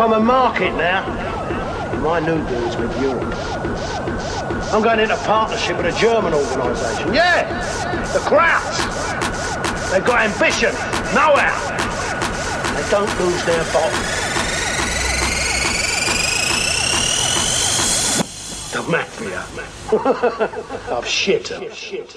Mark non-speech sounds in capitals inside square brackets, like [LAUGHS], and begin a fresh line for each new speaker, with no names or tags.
common market now. My new deal's with Europe. I'm going into partnership with a German organisation. Yeah, the Krauts. They've got ambition, know-how. They don't lose their bottom. The mafia. [LAUGHS]
Of
shit. shit.